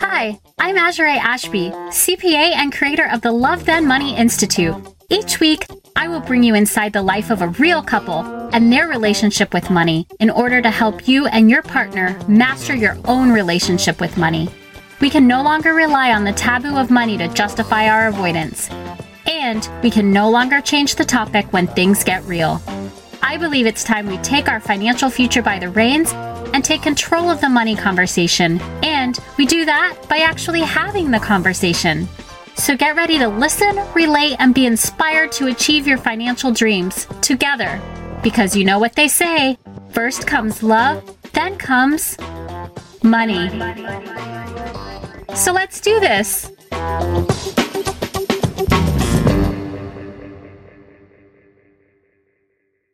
Hi, I'm Azure Ashby, CPA and creator of the Love Then Money Institute. Each week, I will bring you inside the life of a real couple and their relationship with money in order to help you and your partner master your own relationship with money. We can no longer rely on the taboo of money to justify our avoidance. And we can no longer change the topic when things get real. I believe it's time we take our financial future by the reins and take control of the money conversation. And we do that by actually having the conversation. So get ready to listen, relate, and be inspired to achieve your financial dreams together. Because you know what they say first comes love, then comes money. So let's do this.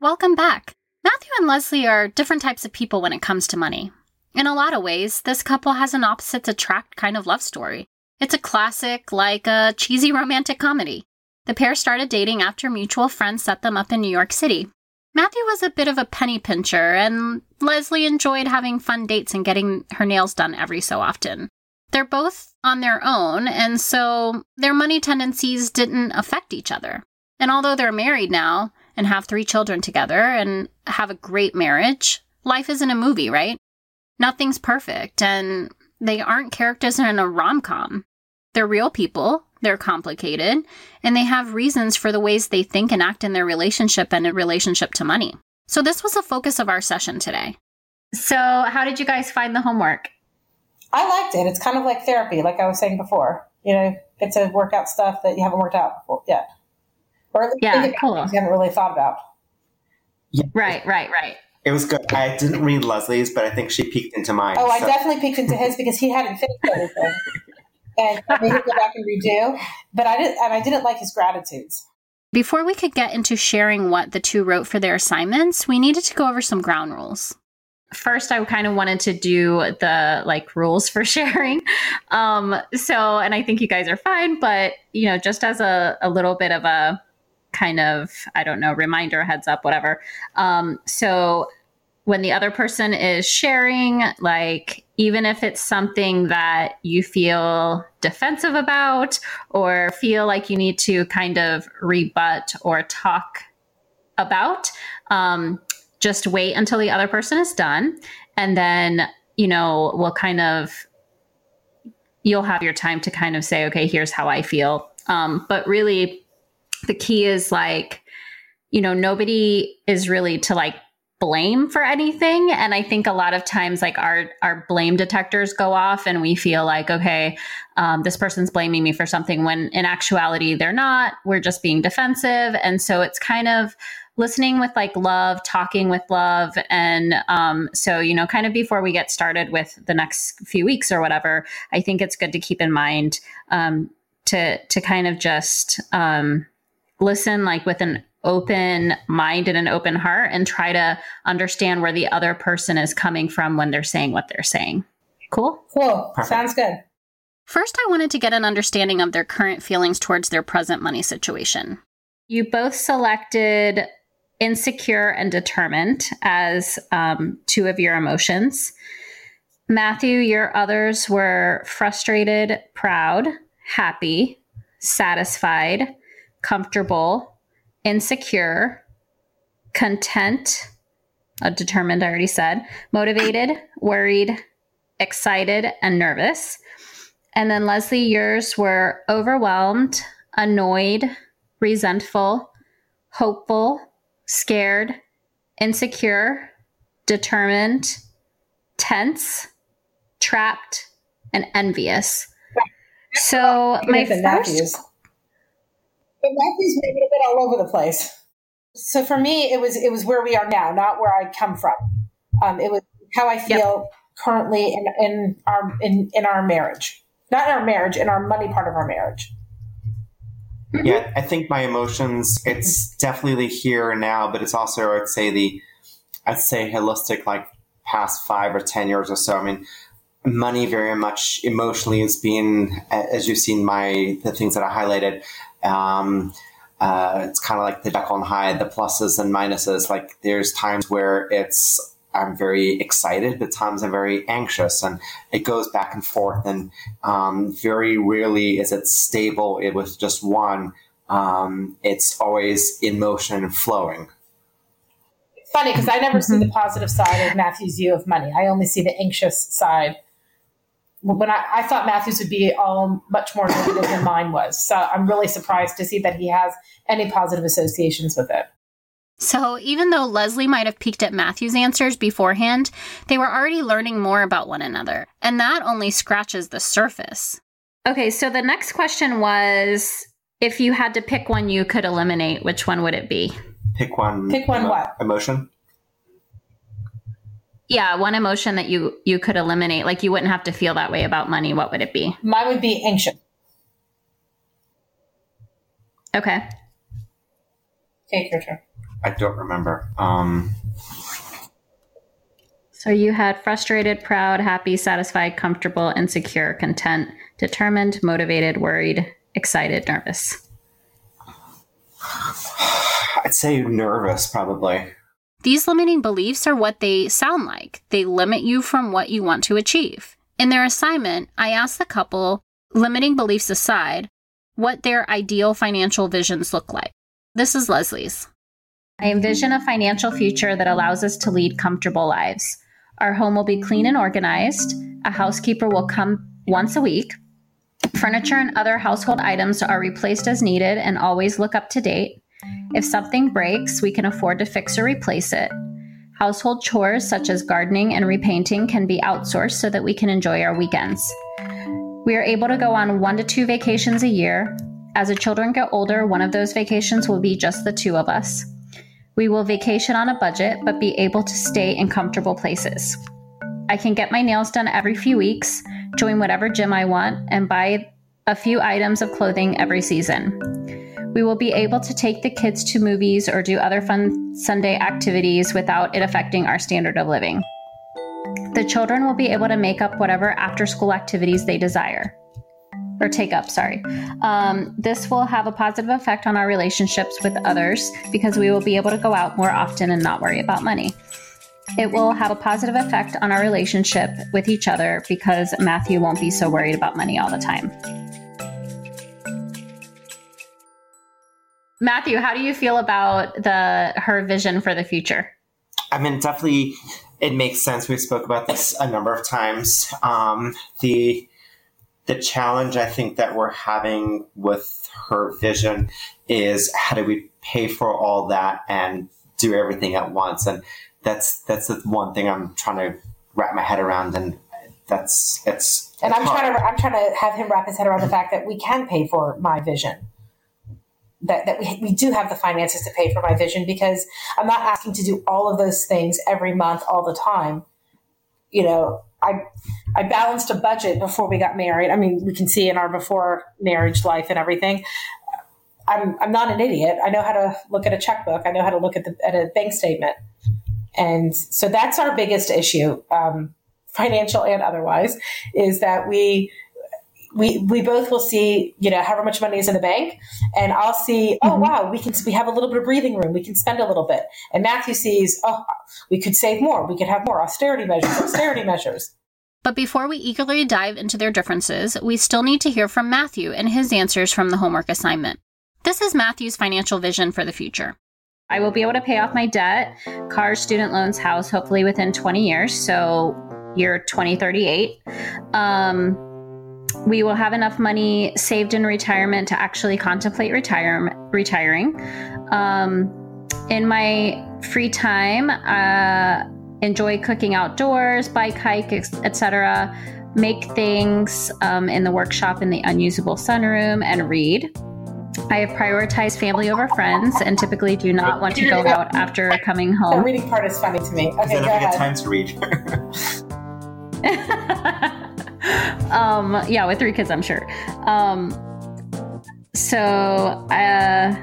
Welcome back. Matthew and Leslie are different types of people when it comes to money. In a lot of ways, this couple has an opposites attract kind of love story. It's a classic, like a cheesy romantic comedy. The pair started dating after mutual friends set them up in New York City. Matthew was a bit of a penny pincher, and Leslie enjoyed having fun dates and getting her nails done every so often. They're both on their own, and so their money tendencies didn't affect each other. And although they're married now, and have three children together and have a great marriage, life isn't a movie, right? Nothing's perfect, and they aren't characters in a rom com. They're real people, they're complicated, and they have reasons for the ways they think and act in their relationship and in relationship to money. So, this was the focus of our session today. So, how did you guys find the homework? I liked it. It's kind of like therapy, like I was saying before. You know, get to work out stuff that you haven't worked out before yet or at least yeah, think cool. you haven't really thought about. Yeah. Right, right, right. It was good. I didn't read Leslie's, but I think she peeked into mine. Oh, I definitely peeked into his because he hadn't finished everything, and I made him go back and redo. But I didn't, and I didn't like his gratitudes. Before we could get into sharing what the two wrote for their assignments, we needed to go over some ground rules. First, I kind of wanted to do the like rules for sharing. Um, so, and I think you guys are fine, but you know, just as a, a little bit of a kind of, I don't know, reminder, heads up, whatever. Um, so when the other person is sharing, like, even if it's something that you feel defensive about or feel like you need to kind of rebut or talk about, um, just wait until the other person is done. And then, you know, we'll kind of, you'll have your time to kind of say, okay, here's how I feel. Um, but really, the key is like, you know, nobody is really to like blame for anything. And i think a lot of times like our our blame detectors go off and we feel like okay um, this person's blaming me for something when in actuality they're not. We're just being defensive. And so it's kind of listening with like love talking with love. And um, so you know kind of before we get started with the next few weeks or whatever i think it's good to keep in mind um, to to kind of just um, listen like with an open mind and an open heart and try to understand where the other person is coming from when they're saying what they're saying. Cool? Cool. Perfect. Sounds good. First, I wanted to get an understanding of their current feelings towards their present money situation. You both selected insecure and determined as um, two of your emotions. Matthew, your others were frustrated, proud, happy, satisfied, comfortable, insecure, content, uh, determined, I already said, motivated, worried, excited, and nervous. And then, Leslie, yours were overwhelmed, annoyed, resentful, hopeful, scared, insecure, determined, tense, trapped, and envious. So, my first. But Matthew's maybe a bit all over the place. So for me, it was it was where we are now, not where I come from. Um, it was how I feel yep. currently in, in our in, in our marriage, not in our marriage, in our money part of our marriage. Yeah, I think my emotions. It's definitely here and now, but it's also I'd say the I'd say holistic, like past five or ten years or so. I mean, money very much emotionally has been, as you've seen my the things that I highlighted, um, uh, it's kind of like the Jekyll and Hyde, the pluses and minuses. Like there's times where it's I'm very excited, but times I'm very anxious, and it goes back and forth. And um, very rarely is it stable. It was just one. Um, it's always in motion and flowing. It's funny because I never mm-hmm. see the positive side of Matthew's view of money. I only see the anxious side. When I, I thought Matthew's would be all much more negative than mine was, so I'm really surprised to see that he has any positive associations with it. So, even though Leslie might have peeked at Matthew's answers beforehand, they were already learning more about one another, and that only scratches the surface. Okay, so the next question was if you had to pick one you could eliminate, which one would it be? Pick one. Pick one what? Emotion? Yeah, one emotion that you you could eliminate, like you wouldn't have to feel that way about money. What would it be? Mine would be anxious. Okay. Take your turn. I don't remember. Um, so you had frustrated, proud, happy, satisfied, comfortable, insecure, content, determined, motivated, worried, excited, nervous. I'd say nervous, probably. These limiting beliefs are what they sound like. They limit you from what you want to achieve. In their assignment, I asked the couple, limiting beliefs aside, what their ideal financial visions look like. This is Leslie's. I envision a financial future that allows us to lead comfortable lives. Our home will be clean and organized. A housekeeper will come once a week. Furniture and other household items are replaced as needed and always look up to date. If something breaks, we can afford to fix or replace it. Household chores such as gardening and repainting can be outsourced so that we can enjoy our weekends. We are able to go on one to two vacations a year. As the children get older, one of those vacations will be just the two of us. We will vacation on a budget, but be able to stay in comfortable places. I can get my nails done every few weeks, join whatever gym I want, and buy a few items of clothing every season. We will be able to take the kids to movies or do other fun Sunday activities without it affecting our standard of living. The children will be able to make up whatever after school activities they desire or take up, sorry. Um, this will have a positive effect on our relationships with others because we will be able to go out more often and not worry about money. It will have a positive effect on our relationship with each other because Matthew won't be so worried about money all the time. Matthew, how do you feel about the her vision for the future? I mean, definitely, it makes sense. We've spoke about this a number of times. Um, the the challenge I think that we're having with her vision is how do we pay for all that and do everything at once? And that's that's the one thing I'm trying to wrap my head around, and that's it's. And I'm hard. trying to I'm trying to have him wrap his head around the fact that we can pay for my vision. That, that we, we do have the finances to pay for my vision because I'm not asking to do all of those things every month all the time. You know, I I balanced a budget before we got married. I mean, we can see in our before marriage life and everything. I'm I'm not an idiot. I know how to look at a checkbook. I know how to look at the at a bank statement, and so that's our biggest issue, um, financial and otherwise, is that we we we both will see you know however much money is in the bank and i'll see oh mm-hmm. wow we can we have a little bit of breathing room we can spend a little bit. And matthew sees oh we could save more we could have more austerity measures austerity measures. But before we eagerly dive into their differences we still need to hear from matthew and his answers from the homework assignment. This is matthew's financial vision for the future. I will be able to pay off my debt car, student loans house hopefully within 20 years so year 2038 um, we will have enough money saved in retirement to actually contemplate retire- retiring. Um, in my free time, uh, enjoy cooking outdoors, bike hike, etc. Make things um, in the workshop in the unusable sunroom and read. I have prioritized family over friends and typically do not want to go out after coming home. The reading part is funny to me. Okay, go ahead. time to read. um, yeah, with three kids, I'm sure. Um, so uh,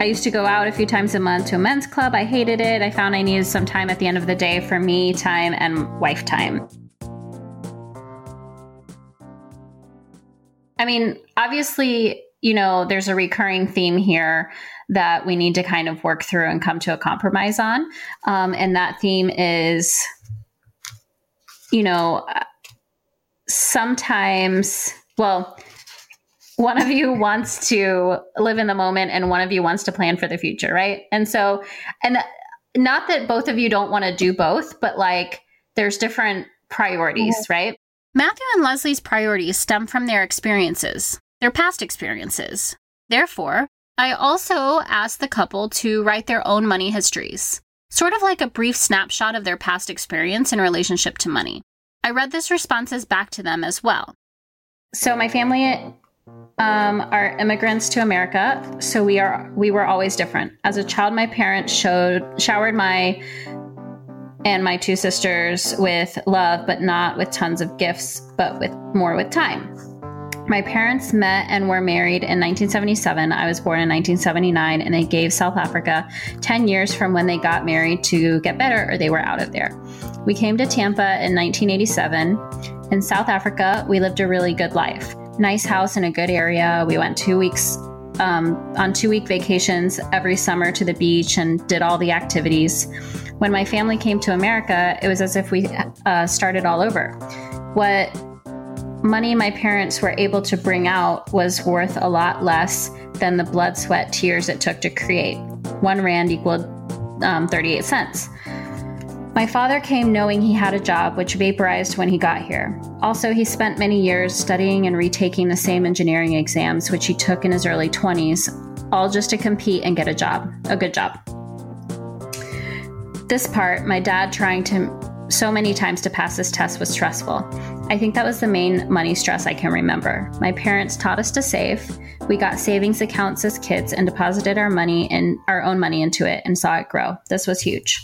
I used to go out a few times a month to a men's club. I hated it. I found I needed some time at the end of the day for me time and wife time. I mean, obviously, you know, there's a recurring theme here that we need to kind of work through and come to a compromise on. Um, and that theme is, you know, sometimes, well, one of you wants to live in the moment and one of you wants to plan for the future, right? And so, and not that both of you don't want to do both, but like there's different priorities, mm-hmm. right? Matthew and Leslie's priorities stem from their experiences, their past experiences. Therefore, I also asked the couple to write their own money histories, sort of like a brief snapshot of their past experience in relationship to money. I read this responses back to them as well. So my family um, are immigrants to America, so we are we were always different. As a child, my parents showed showered my and my two sisters with love, but not with tons of gifts, but with more with time. My parents met and were married in 1977. I was born in 1979, and they gave South Africa 10 years from when they got married to get better or they were out of there. We came to Tampa in 1987. In South Africa, we lived a really good life. Nice house in a good area. We went two weeks um, on two week vacations every summer to the beach and did all the activities. When my family came to America, it was as if we uh, started all over. What money my parents were able to bring out was worth a lot less than the blood, sweat, tears it took to create. One Rand equaled um, 38 cents. My father came knowing he had a job, which vaporized when he got here. Also, he spent many years studying and retaking the same engineering exams, which he took in his early 20s, all just to compete and get a job, a good job. This part, my dad trying to so many times to pass this test was stressful. I think that was the main money stress I can remember. My parents taught us to save. We got savings accounts as kids and deposited our money and our own money into it and saw it grow. This was huge.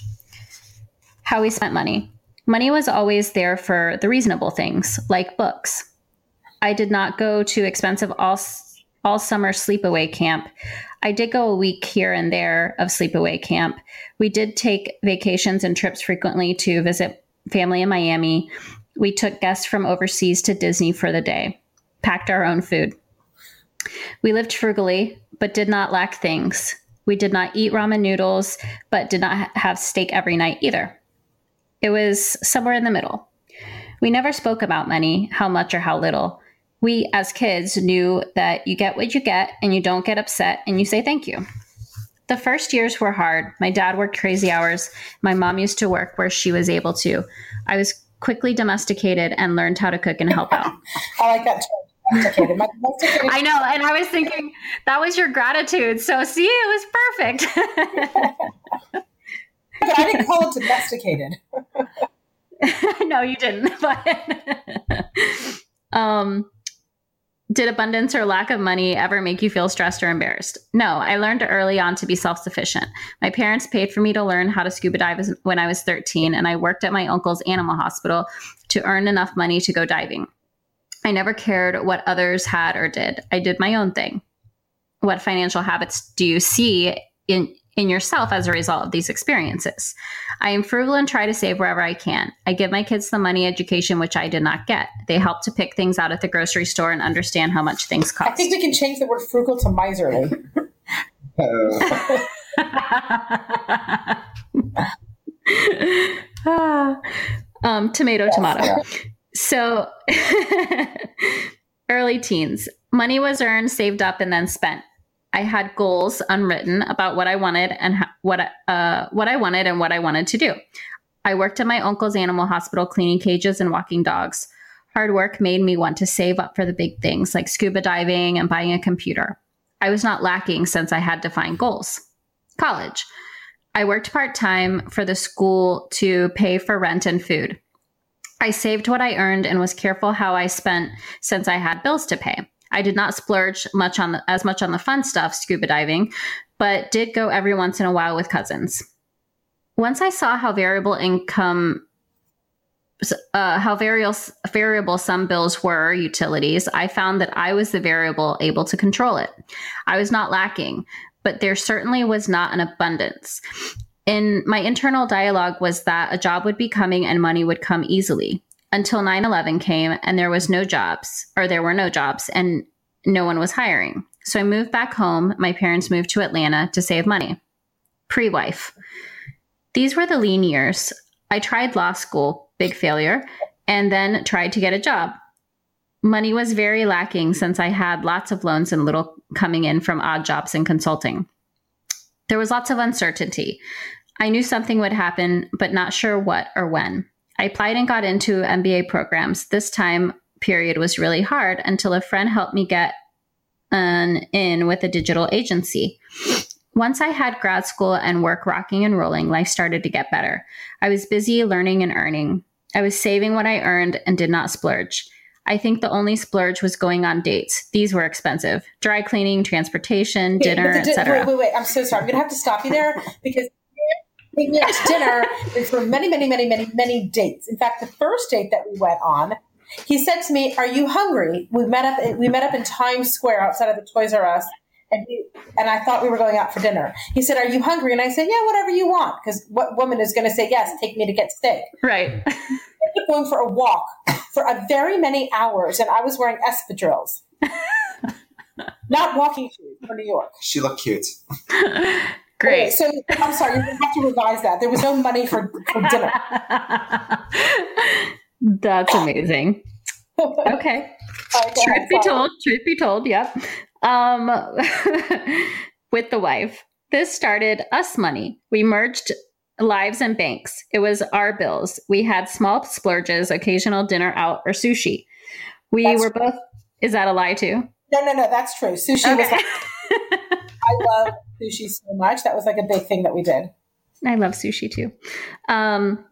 How we spent money. Money was always there for the reasonable things, like books. I did not go to expensive all all summer sleepaway camp. I did go a week here and there of sleepaway camp. We did take vacations and trips frequently to visit family in Miami. We took guests from overseas to Disney for the day, packed our own food. We lived frugally, but did not lack things. We did not eat ramen noodles, but did not have steak every night either. It was somewhere in the middle. We never spoke about money, how much or how little we as kids knew that you get what you get and you don't get upset and you say thank you. The first years were hard. My dad worked crazy hours. My mom used to work where she was able to. I was quickly domesticated and learned how to cook and help out. I like that term. Domesticated. domesticated. I know, and I was thinking that was your gratitude. So see, it was perfect. but I didn't call it domesticated. no, you didn't. But um, did abundance or lack of money ever make you feel stressed or embarrassed? No, I learned early on to be self sufficient. My parents paid for me to learn how to scuba dive when I was 13, and I worked at my uncle's animal hospital to earn enough money to go diving. I never cared what others had or did, I did my own thing. What financial habits do you see in in yourself as a result of these experiences. I am frugal and try to save wherever I can. I give my kids the money education which I did not get. They help to pick things out at the grocery store and understand how much things cost. I think we can change the word frugal to miserly. um, tomato, yes, tomato. Yeah. So, early teens. Money was earned, saved up, and then spent. I had goals unwritten about what I wanted and ha- what uh, what I wanted and what I wanted to do. I worked at my uncle's animal hospital cleaning cages and walking dogs. Hard work made me want to save up for the big things like scuba diving and buying a computer. I was not lacking since I had defined goals. College. I worked part time for the school to pay for rent and food. I saved what I earned and was careful how I spent since I had bills to pay. I did not splurge much on the, as much on the fun stuff, scuba diving, but did go every once in a while with cousins. Once I saw how variable income uh, how variable, variable some bills were utilities, I found that I was the variable able to control it. I was not lacking, but there certainly was not an abundance. In my internal dialogue was that a job would be coming and money would come easily until 9 11 came and there was no jobs, or there were no jobs, and no one was hiring. So I moved back home. My parents moved to Atlanta to save money. Pre wife. These were the lean years. I tried law school, big failure, and then tried to get a job. Money was very lacking since I had lots of loans and little coming in from odd jobs and consulting. There was lots of uncertainty. I knew something would happen, but not sure what or when. I applied and got into MBA programs. This time period was really hard until a friend helped me get an in with a digital agency. Once I had grad school and work rocking and rolling, life started to get better. I was busy learning and earning. I was saving what I earned and did not splurge. I think the only splurge was going on dates. These were expensive. Dry cleaning, transportation, dinner, di- etc. Wait, wait, wait. I'm so sorry. I'm going to have to stop you there because taking me out to dinner is for many, many, many, many, many dates. In fact, the first date that we went on, he said to me, "Are you hungry?" We met up. We met up in Times Square outside of the Toys R Us, and he, and I thought we were going out for dinner. He said, "Are you hungry?" And I said, "Yeah, whatever you want." Because what woman is going to say yes? Take me to get steak. Right. ended up going for a walk for a very many hours, and I was wearing espadrilles, not walking shoes for New York. She looked cute. Okay, Great. so I'm sorry, you have to revise that. There was no money for, for dinner. That's amazing. Okay. Right, Truth ahead, be sorry. told, truth be told, yep. Um, with the wife. This started us money. We merged lives and banks. It was our bills. We had small splurges, occasional dinner out, or sushi. We That's were both. Is that a lie too? No, no, no, that's true. Sushi was like, I love sushi so much. That was like a big thing that we did. I love sushi too. Um,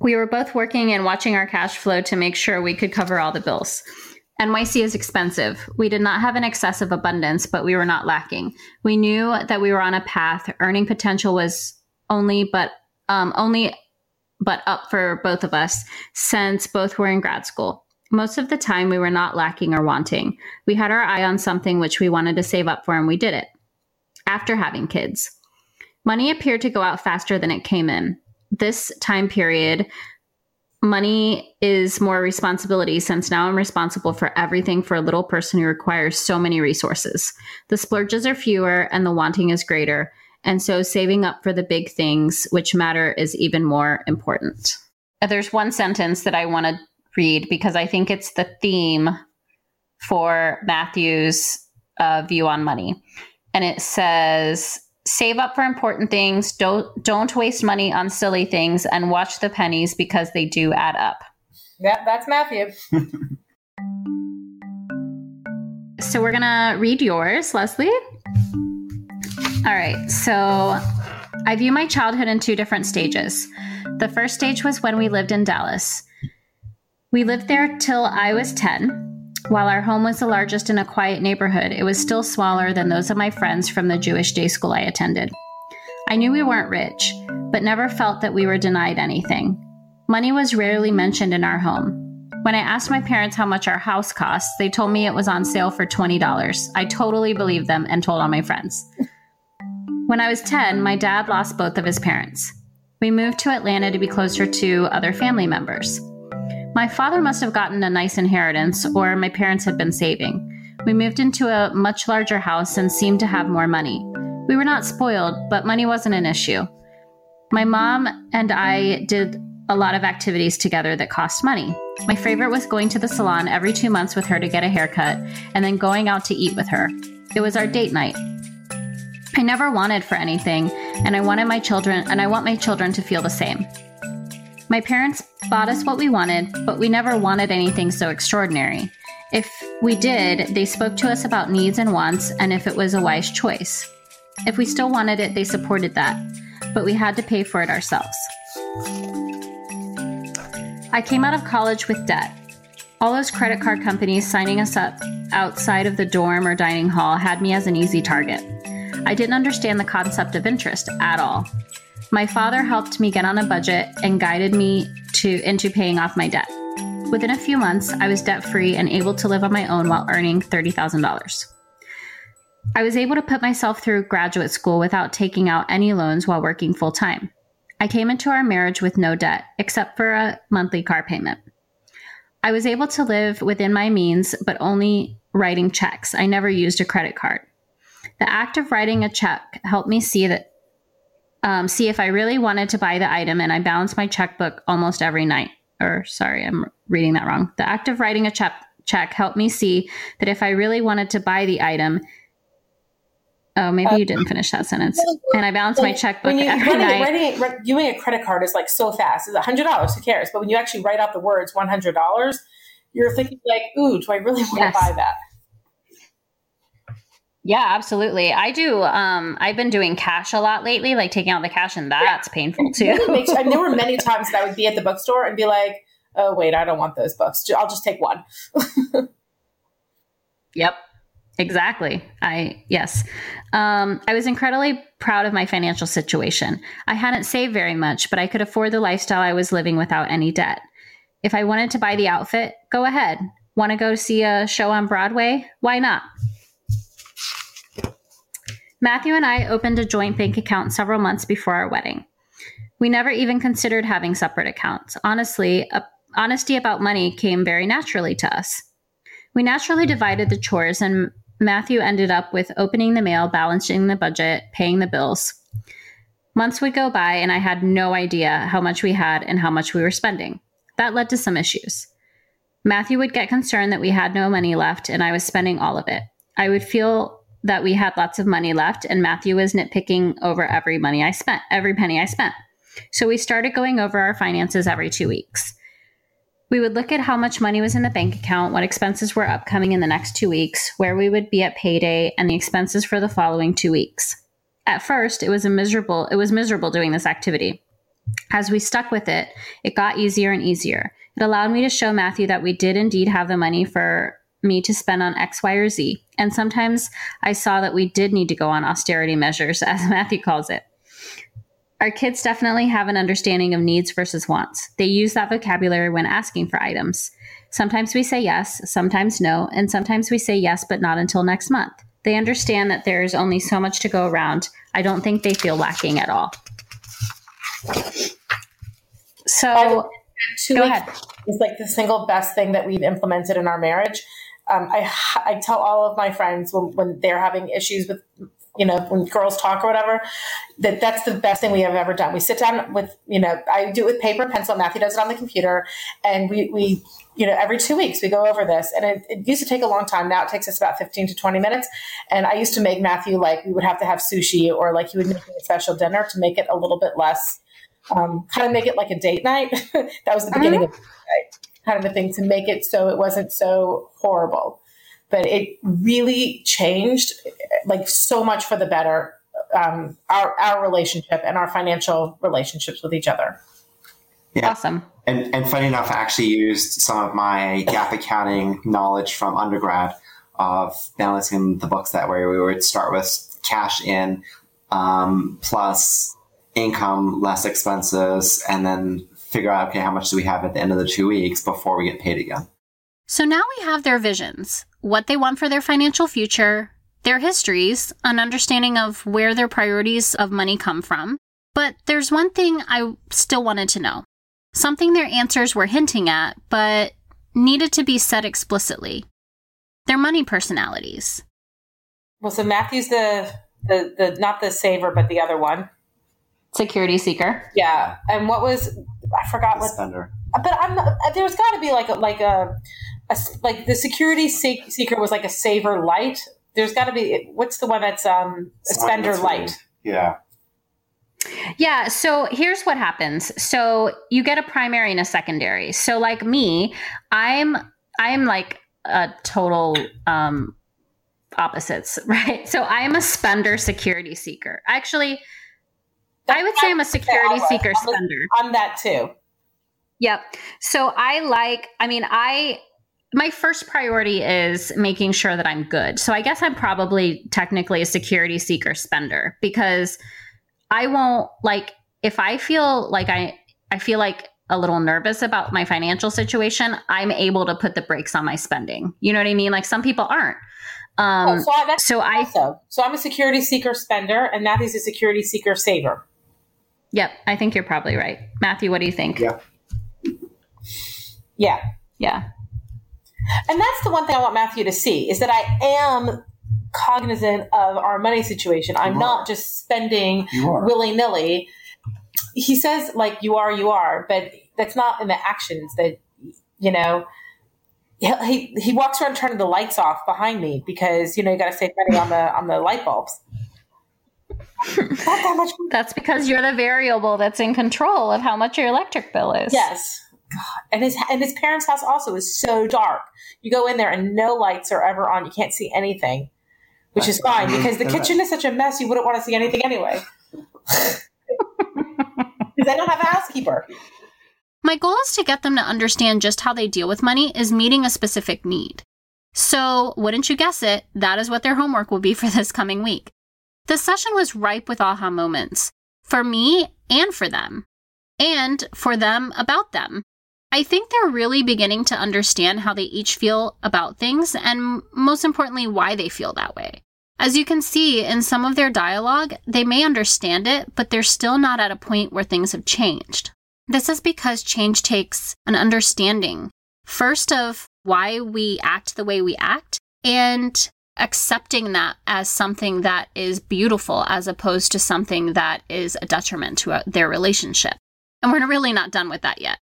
we were both working and watching our cash flow to make sure we could cover all the bills. NYC is expensive. We did not have an excessive abundance, but we were not lacking. We knew that we were on a path. Earning potential was only but um, only but up for both of us since both were in grad school. Most of the time, we were not lacking or wanting. We had our eye on something which we wanted to save up for, and we did it. After having kids, money appeared to go out faster than it came in. This time period, money is more responsibility since now I'm responsible for everything for a little person who requires so many resources. The splurges are fewer and the wanting is greater. And so saving up for the big things which matter is even more important. There's one sentence that I want to read because I think it's the theme for Matthew's uh, view on money. And it says, save up for important things, don't don't waste money on silly things, and watch the pennies because they do add up. Yep, that's Matthew. So we're gonna read yours, Leslie. All right. So I view my childhood in two different stages. The first stage was when we lived in Dallas. We lived there till I was 10. While our home was the largest in a quiet neighborhood, it was still smaller than those of my friends from the Jewish day school I attended. I knew we weren't rich, but never felt that we were denied anything. Money was rarely mentioned in our home. When I asked my parents how much our house cost, they told me it was on sale for $20. I totally believed them and told all my friends. When I was 10, my dad lost both of his parents. We moved to Atlanta to be closer to other family members. My father must have gotten a nice inheritance, or my parents had been saving. We moved into a much larger house and seemed to have more money. We were not spoiled, but money wasn't an issue. My mom and I did a lot of activities together that cost money. My favorite was going to the salon every two months with her to get a haircut and then going out to eat with her. It was our date night. I never wanted for anything, and I wanted my children, and I want my children to feel the same. My parents bought us what we wanted, but we never wanted anything so extraordinary. If we did, they spoke to us about needs and wants and if it was a wise choice. If we still wanted it, they supported that, but we had to pay for it ourselves. I came out of college with debt. All those credit card companies signing us up outside of the dorm or dining hall had me as an easy target. I didn't understand the concept of interest at all. My father helped me get on a budget and guided me to into paying off my debt. Within a few months, I was debt free and able to live on my own while earning $30,000. I was able to put myself through graduate school without taking out any loans while working full time. I came into our marriage with no debt, except for a monthly car payment. I was able to live within my means, but only writing checks. I never used a credit card. The act of writing a check helped me see that um, see if I really wanted to buy the item, and I balance my checkbook almost every night. Or sorry, I'm reading that wrong. The act of writing a check check helped me see that if I really wanted to buy the item, Oh, maybe you didn't finish that sentence. And I balance my checkbook when you, every running, night. Run- doing a credit card is like so fast. It's hundred dollars. Who cares? But when you actually write out the words one hundred dollars, you're thinking like, "Ooh, do I really want Yes. to buy that?" Yeah, absolutely. I do. Um, I've been doing cash a lot lately, like taking out the cash, and that's painful It really too. makes- and there were many times that I would be at the bookstore and be like, "Oh, wait, I don't want those books. I'll just take one." Yep. Exactly. I yes. Um, I was incredibly proud of my financial situation. I hadn't saved very much, but I could afford the lifestyle I was living without any debt. If I wanted to buy the outfit, go ahead. Want to go see a show on Broadway? Why not? Matthew and I opened a joint bank account several months before our wedding. We never even considered having separate accounts. Honestly, honesty about money came very naturally to us. We naturally divided the chores, and Matthew ended up with opening the mail, balancing the budget, paying the bills. Months would go by, and I had no idea how much we had and how much we were spending. That led to some issues. Matthew would get concerned that we had no money left and I was spending all of it. I would feel that we had lots of money left, and Matthew was nitpicking over every money I spent, every penny I spent. So we started going over our finances every two weeks. We would look at how much money was in the bank account, what expenses were upcoming in the next two weeks, where we would be at payday, and the expenses for the following two weeks. At first, it was a miserable it was miserable doing this activity. As we stuck with it, it got easier and easier. It allowed me to show Matthew that we did indeed have the money for me to spend on X, Y, or Z. And sometimes I saw that we did need to go on austerity measures, as Matthew calls it. Our kids definitely have an understanding of needs versus wants. They use that vocabulary when asking for items. Sometimes we say yes, sometimes no, and sometimes we say yes, but not until next month. They understand that there is only so much to go around. I don't think they feel lacking at all. So, Two go weeks ahead. is like the single best thing that we've implemented in our marriage. Um, I I tell all of my friends when, when they're having issues with you know when girls talk or whatever that that's the best thing we have ever done. We sit down with you know I do it with paper pencil. Matthew does it on the computer, and we we you know every two weeks we go over this. And it, it used to take a long time. Now it takes us about fifteen to twenty minutes. And I used to make Matthew like we would have to have sushi or like he would make me a special dinner to make it a little bit less. Um, kind of make it like a date night. that was the beginning of the night kind of a thing to make it so it wasn't so horrible. But it really changed, like so much for the better, um, our our relationship and our financial relationships with each other. Yeah. Awesome. And, and funny enough, I actually used some of my GAAP accounting knowledge from undergrad of balancing the books that way. We would start with cash in um, plus income less expenses, and then figure out okay how much do we have at the end of the two weeks before we get paid again. So now we have their visions, what they want for their financial future, their histories, an understanding of where their priorities of money come from. But there's one thing I still wanted to know something their answers were hinting at, but needed to be said explicitly their money personalities. Well, so Matthew's the the the not the saver, but the other one. Security seeker. Yeah, and what was I forgot what Spender. but I'm there's got to be like a like a like the security se- seeker was like a saver light. There's got to be what's the one that's um a spender light. Yeah. Yeah, so here's what happens. So you get a primary and a secondary. So like me, I'm I'm like a total um opposites, right? So I'm a spender security seeker. Actually, I would say I'm a security seeker I'm spender. I'm that too. Yep. So I like, I mean, I, my first priority is making sure that I'm good. So I guess I'm probably technically a security seeker spender because I won't like, if I feel like I, I feel like a little nervous about my financial situation, I'm able to put the brakes on my spending. You know what I mean? Like some people aren't. Um, oh, so I, so I, also so I'm a security seeker spender, and Matthew's a security seeker saver. Yep, I think you're probably right. Matthew, what do you think? Yeah. Yeah, Yeah. and that's the one thing I want Matthew to see is that I am cognizant of our money situation. I'm not just spending willy nilly. He says, like, you are, you are, but that's not in the actions that, you know, he, he, he walks around turning the lights off behind me because, you know, you got to save money on the, on the light bulbs. Not that much. That's because you're the variable that's in control of how much your electric bill is. Yes. God. And his, and his parents' house also is so dark. You go in there and no lights are ever on. You can't see anything, which is fine mm-hmm. because the kitchen is such a mess. You wouldn't want to see anything anyway. Because I don't have a housekeeper. My goal is to get them to understand just how they deal with money is meeting a specific need. So, wouldn't you guess it, that is what their homework will be for this coming week. The session was ripe with aha moments for me and for them, and for them about them. I think they're really beginning to understand how they each feel about things and, most importantly, why they feel that way. As you can see in some of their dialogue, they may understand it, but they're still not at a point where things have changed. This is because change takes an understanding, first of why we act the way we act, and accepting that as something that is beautiful as opposed to something that is a detriment to uh, their relationship. And we're really not done with that yet.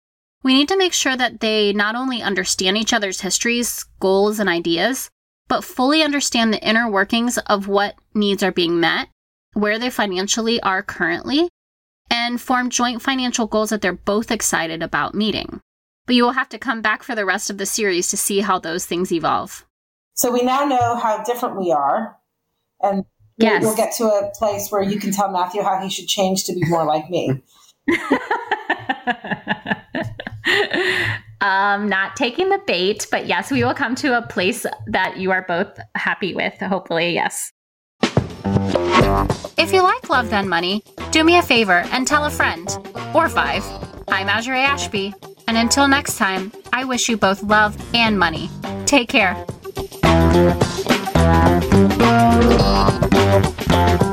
We need to make sure that they not only understand each other's histories, goals, and ideas, but fully understand the inner workings of what needs are being met, where they financially are currently, and form joint financial goals that they're both excited about meeting. But you will have to come back for the rest of the series to see how those things evolve. So we now know how different we are. And Yes. we'll get to a place where you can tell Matthew how he should change to be more like me. um, not taking the bait, but yes, we will come to a place that you are both happy with. Hopefully, yes. If you like Love Then Money, do me a favor and tell a friend or five. I'm Azure Ashby, and until next time, I wish you both love and money. Take care. Thank